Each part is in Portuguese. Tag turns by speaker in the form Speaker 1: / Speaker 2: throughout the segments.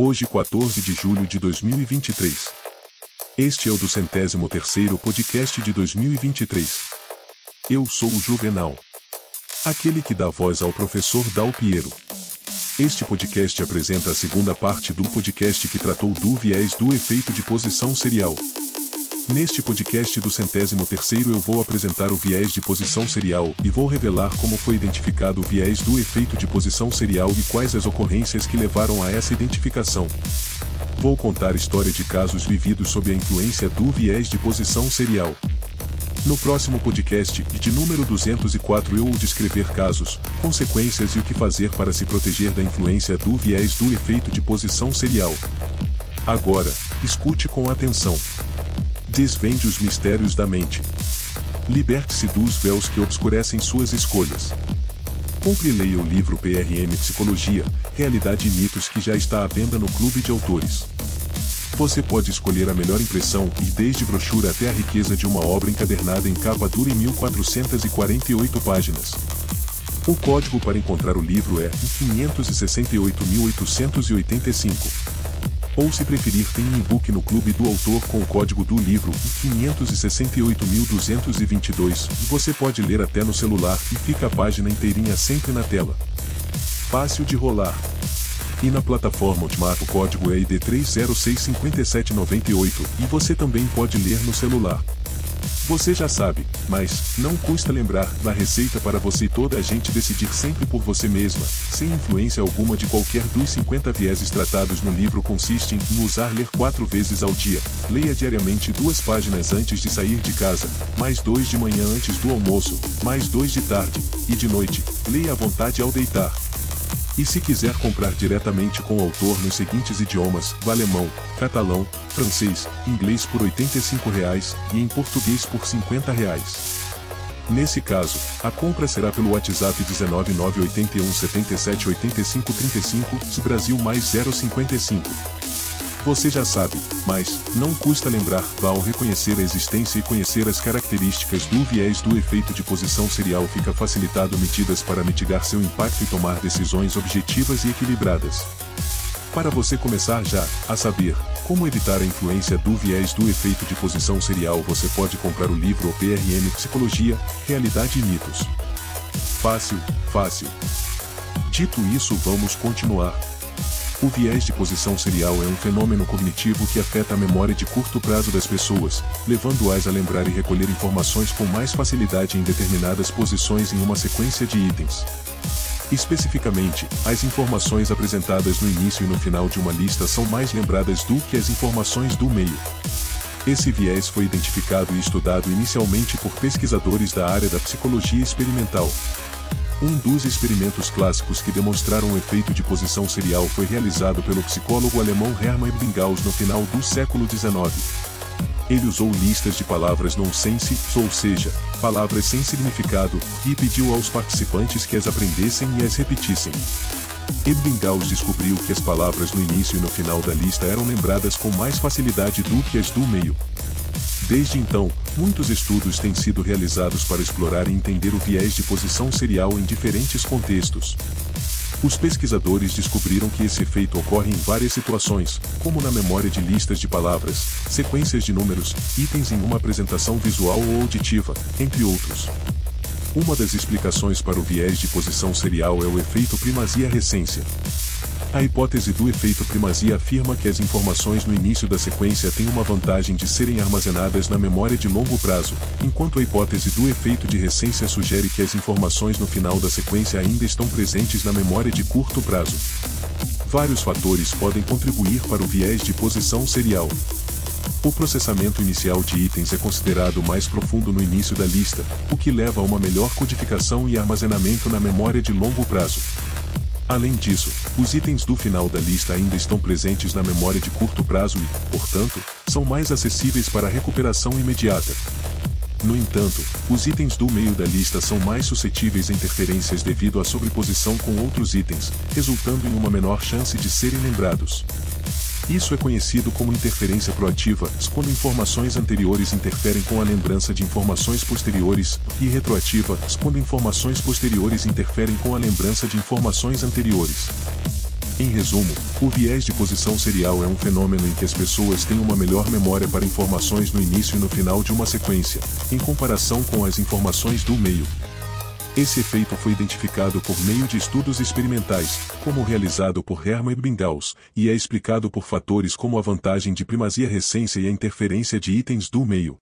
Speaker 1: Hoje 14 de julho de 2023. Este é o do centésimo terceiro podcast de 2023. Eu sou o Juvenal. Aquele que dá voz ao professor Dal Piero. Este podcast apresenta a segunda parte do podcast que tratou do viés do efeito de posição serial. Neste podcast do centésimo terceiro eu vou apresentar o viés de posição serial e vou revelar como foi identificado o viés do efeito de posição serial e quais as ocorrências que levaram a essa identificação. Vou contar história de casos vividos sob a influência do viés de posição serial. No próximo podcast, de número 204, eu vou descrever casos, consequências e o que fazer para se proteger da influência do viés do efeito de posição serial. Agora, escute com atenção. Desvende os mistérios da mente. Liberte-se dos véus que obscurecem suas escolhas. Compre e leia o livro PRM Psicologia, Realidade e Mitos que já está à venda no Clube de Autores. Você pode escolher a melhor impressão e desde brochura até a riqueza de uma obra encadernada em capa dura em 1448 páginas. O código para encontrar o livro é 568.885. Ou se preferir tem um e-book no Clube do Autor com o código do livro 568.222 e você pode ler até no celular e fica a página inteirinha sempre na tela. Fácil de rolar. E na plataforma Ultimato o código é ID3065798 e você também pode ler no celular. Você já sabe, mas não custa lembrar da receita para você e toda a gente decidir sempre por você mesma, sem influência alguma de qualquer dos 50 vieses tratados no livro consiste em usar ler quatro vezes ao dia. Leia diariamente duas páginas antes de sair de casa, mais dois de manhã antes do almoço, mais dois de tarde, e de noite. Leia à vontade ao deitar. E se quiser comprar diretamente com o autor nos seguintes idiomas, alemão, catalão, francês, inglês por 85 reais, e em português por 50 reais. Nesse caso, a compra será pelo WhatsApp 19981 77 85 35, Brasil mais 055. Você já sabe, mas não custa lembrar, ao reconhecer a existência e conhecer as características do viés do efeito de posição serial fica facilitado medidas para mitigar seu impacto e tomar decisões objetivas e equilibradas. Para você começar já a saber como evitar a influência do viés do efeito de posição serial, você pode comprar o livro PRM Psicologia, Realidade e Mitos. Fácil, fácil. Dito isso, vamos continuar. O viés de posição serial é um fenômeno cognitivo que afeta a memória de curto prazo das pessoas, levando-as a lembrar e recolher informações com mais facilidade em determinadas posições em uma sequência de itens. Especificamente, as informações apresentadas no início e no final de uma lista são mais lembradas do que as informações do meio. Esse viés foi identificado e estudado inicialmente por pesquisadores da área da psicologia experimental, um dos experimentos clássicos que demonstraram o efeito de posição serial foi realizado pelo psicólogo alemão Hermann Ebbinghaus no final do século XIX. Ele usou listas de palavras nonsense, ou seja, palavras sem significado, e pediu aos participantes que as aprendessem e as repetissem. Ebbinghaus descobriu que as palavras no início e no final da lista eram lembradas com mais facilidade do que as do meio. Desde então, muitos estudos têm sido realizados para explorar e entender o viés de posição serial em diferentes contextos. Os pesquisadores descobriram que esse efeito ocorre em várias situações, como na memória de listas de palavras, sequências de números, itens em uma apresentação visual ou auditiva, entre outros. Uma das explicações para o viés de posição serial é o efeito primazia-recência. A hipótese do efeito primazia afirma que as informações no início da sequência têm uma vantagem de serem armazenadas na memória de longo prazo, enquanto a hipótese do efeito de recência sugere que as informações no final da sequência ainda estão presentes na memória de curto prazo. Vários fatores podem contribuir para o viés de posição serial. O processamento inicial de itens é considerado mais profundo no início da lista, o que leva a uma melhor codificação e armazenamento na memória de longo prazo. Além disso, os itens do final da lista ainda estão presentes na memória de curto prazo e, portanto, são mais acessíveis para recuperação imediata. No entanto, os itens do meio da lista são mais suscetíveis a interferências devido à sobreposição com outros itens, resultando em uma menor chance de serem lembrados. Isso é conhecido como interferência proativa, quando informações anteriores interferem com a lembrança de informações posteriores, e retroativa, quando informações posteriores interferem com a lembrança de informações anteriores. Em resumo, o viés de posição serial é um fenômeno em que as pessoas têm uma melhor memória para informações no início e no final de uma sequência, em comparação com as informações do meio. Esse efeito foi identificado por meio de estudos experimentais, como realizado por Hermann Ebbinghaus, e é explicado por fatores como a vantagem de primazia recência e a interferência de itens do meio.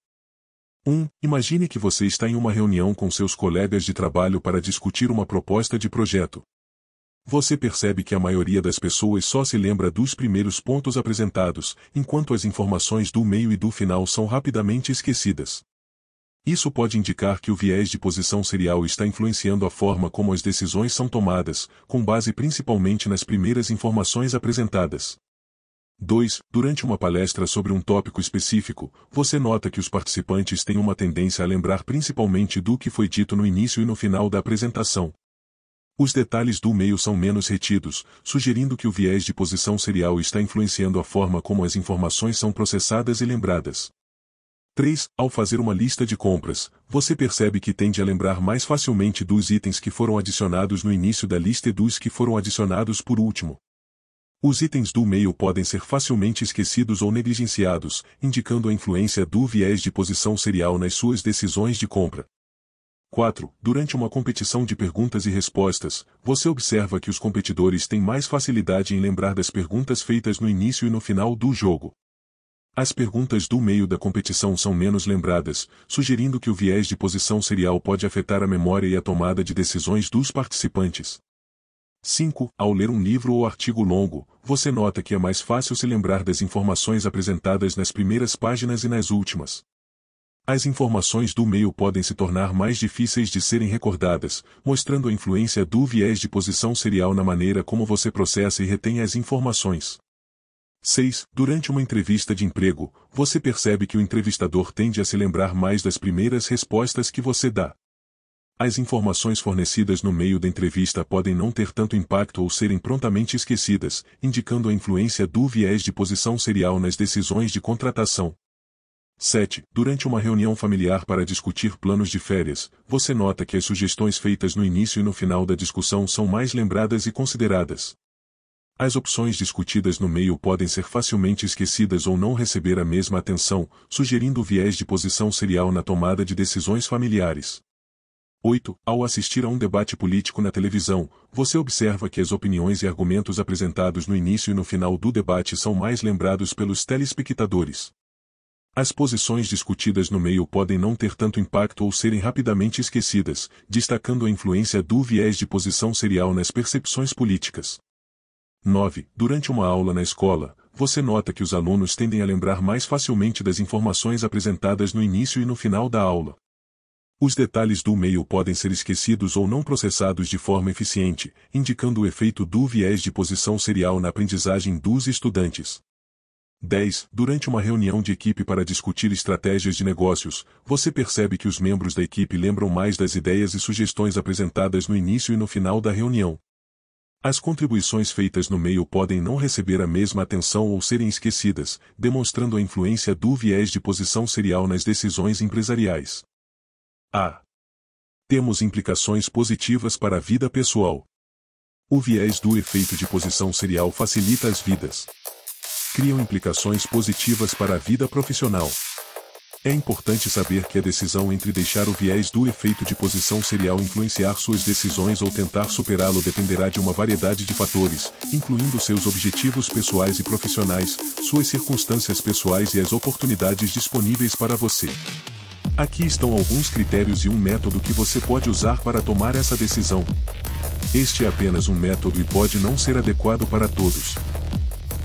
Speaker 1: 1. Imagine que você está em uma reunião com seus colegas de trabalho para discutir uma proposta de projeto. Você percebe que a maioria das pessoas só se lembra dos primeiros pontos apresentados, enquanto as informações do meio e do final são rapidamente esquecidas. Isso pode indicar que o viés de posição serial está influenciando a forma como as decisões são tomadas, com base principalmente nas primeiras informações apresentadas. 2. Durante uma palestra sobre um tópico específico, você nota que os participantes têm uma tendência a lembrar principalmente do que foi dito no início e no final da apresentação. Os detalhes do meio são menos retidos, sugerindo que o viés de posição serial está influenciando a forma como as informações são processadas e lembradas. 3. Ao fazer uma lista de compras, você percebe que tende a lembrar mais facilmente dos itens que foram adicionados no início da lista e dos que foram adicionados por último. Os itens do meio podem ser facilmente esquecidos ou negligenciados, indicando a influência do viés de posição serial nas suas decisões de compra. 4. Durante uma competição de perguntas e respostas, você observa que os competidores têm mais facilidade em lembrar das perguntas feitas no início e no final do jogo. As perguntas do meio da competição são menos lembradas, sugerindo que o viés de posição serial pode afetar a memória e a tomada de decisões dos participantes. 5. Ao ler um livro ou artigo longo, você nota que é mais fácil se lembrar das informações apresentadas nas primeiras páginas e nas últimas. As informações do meio podem se tornar mais difíceis de serem recordadas, mostrando a influência do viés de posição serial na maneira como você processa e retém as informações. 6. Durante uma entrevista de emprego, você percebe que o entrevistador tende a se lembrar mais das primeiras respostas que você dá. As informações fornecidas no meio da entrevista podem não ter tanto impacto ou serem prontamente esquecidas, indicando a influência do viés de posição serial nas decisões de contratação. 7. Durante uma reunião familiar para discutir planos de férias, você nota que as sugestões feitas no início e no final da discussão são mais lembradas e consideradas. As opções discutidas no meio podem ser facilmente esquecidas ou não receber a mesma atenção, sugerindo o viés de posição serial na tomada de decisões familiares. 8. Ao assistir a um debate político na televisão, você observa que as opiniões e argumentos apresentados no início e no final do debate são mais lembrados pelos telespectadores. As posições discutidas no meio podem não ter tanto impacto ou serem rapidamente esquecidas, destacando a influência do viés de posição serial nas percepções políticas. 9. Durante uma aula na escola, você nota que os alunos tendem a lembrar mais facilmente das informações apresentadas no início e no final da aula. Os detalhes do meio podem ser esquecidos ou não processados de forma eficiente, indicando o efeito do viés de posição serial na aprendizagem dos estudantes. 10. Durante uma reunião de equipe para discutir estratégias de negócios, você percebe que os membros da equipe lembram mais das ideias e sugestões apresentadas no início e no final da reunião. As contribuições feitas no meio podem não receber a mesma atenção ou serem esquecidas, demonstrando a influência do viés de posição serial nas decisões empresariais. A. Temos implicações positivas para a vida pessoal. O viés do efeito de posição serial facilita as vidas. Criam implicações positivas para a vida profissional. É importante saber que a decisão entre deixar o viés do efeito de posição serial influenciar suas decisões ou tentar superá-lo dependerá de uma variedade de fatores, incluindo seus objetivos pessoais e profissionais, suas circunstâncias pessoais e as oportunidades disponíveis para você. Aqui estão alguns critérios e um método que você pode usar para tomar essa decisão. Este é apenas um método e pode não ser adequado para todos.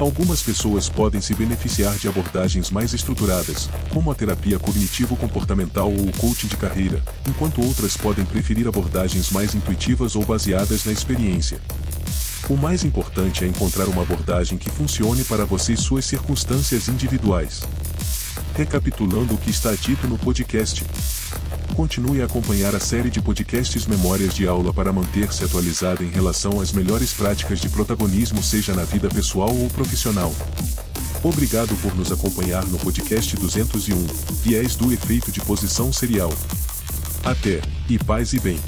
Speaker 1: Algumas pessoas podem se beneficiar de abordagens mais estruturadas, como a terapia cognitivo-comportamental ou o coaching de carreira, enquanto outras podem preferir abordagens mais intuitivas ou baseadas na experiência. O mais importante é encontrar uma abordagem que funcione para você e suas circunstâncias individuais. Recapitulando o que está dito no podcast. Continue a acompanhar a série de podcasts Memórias de Aula para manter-se atualizado em relação às melhores práticas de protagonismo, seja na vida pessoal ou profissional. Obrigado por nos acompanhar no podcast 201, Viés do Efeito de Posição Serial. Até, e paz e bem.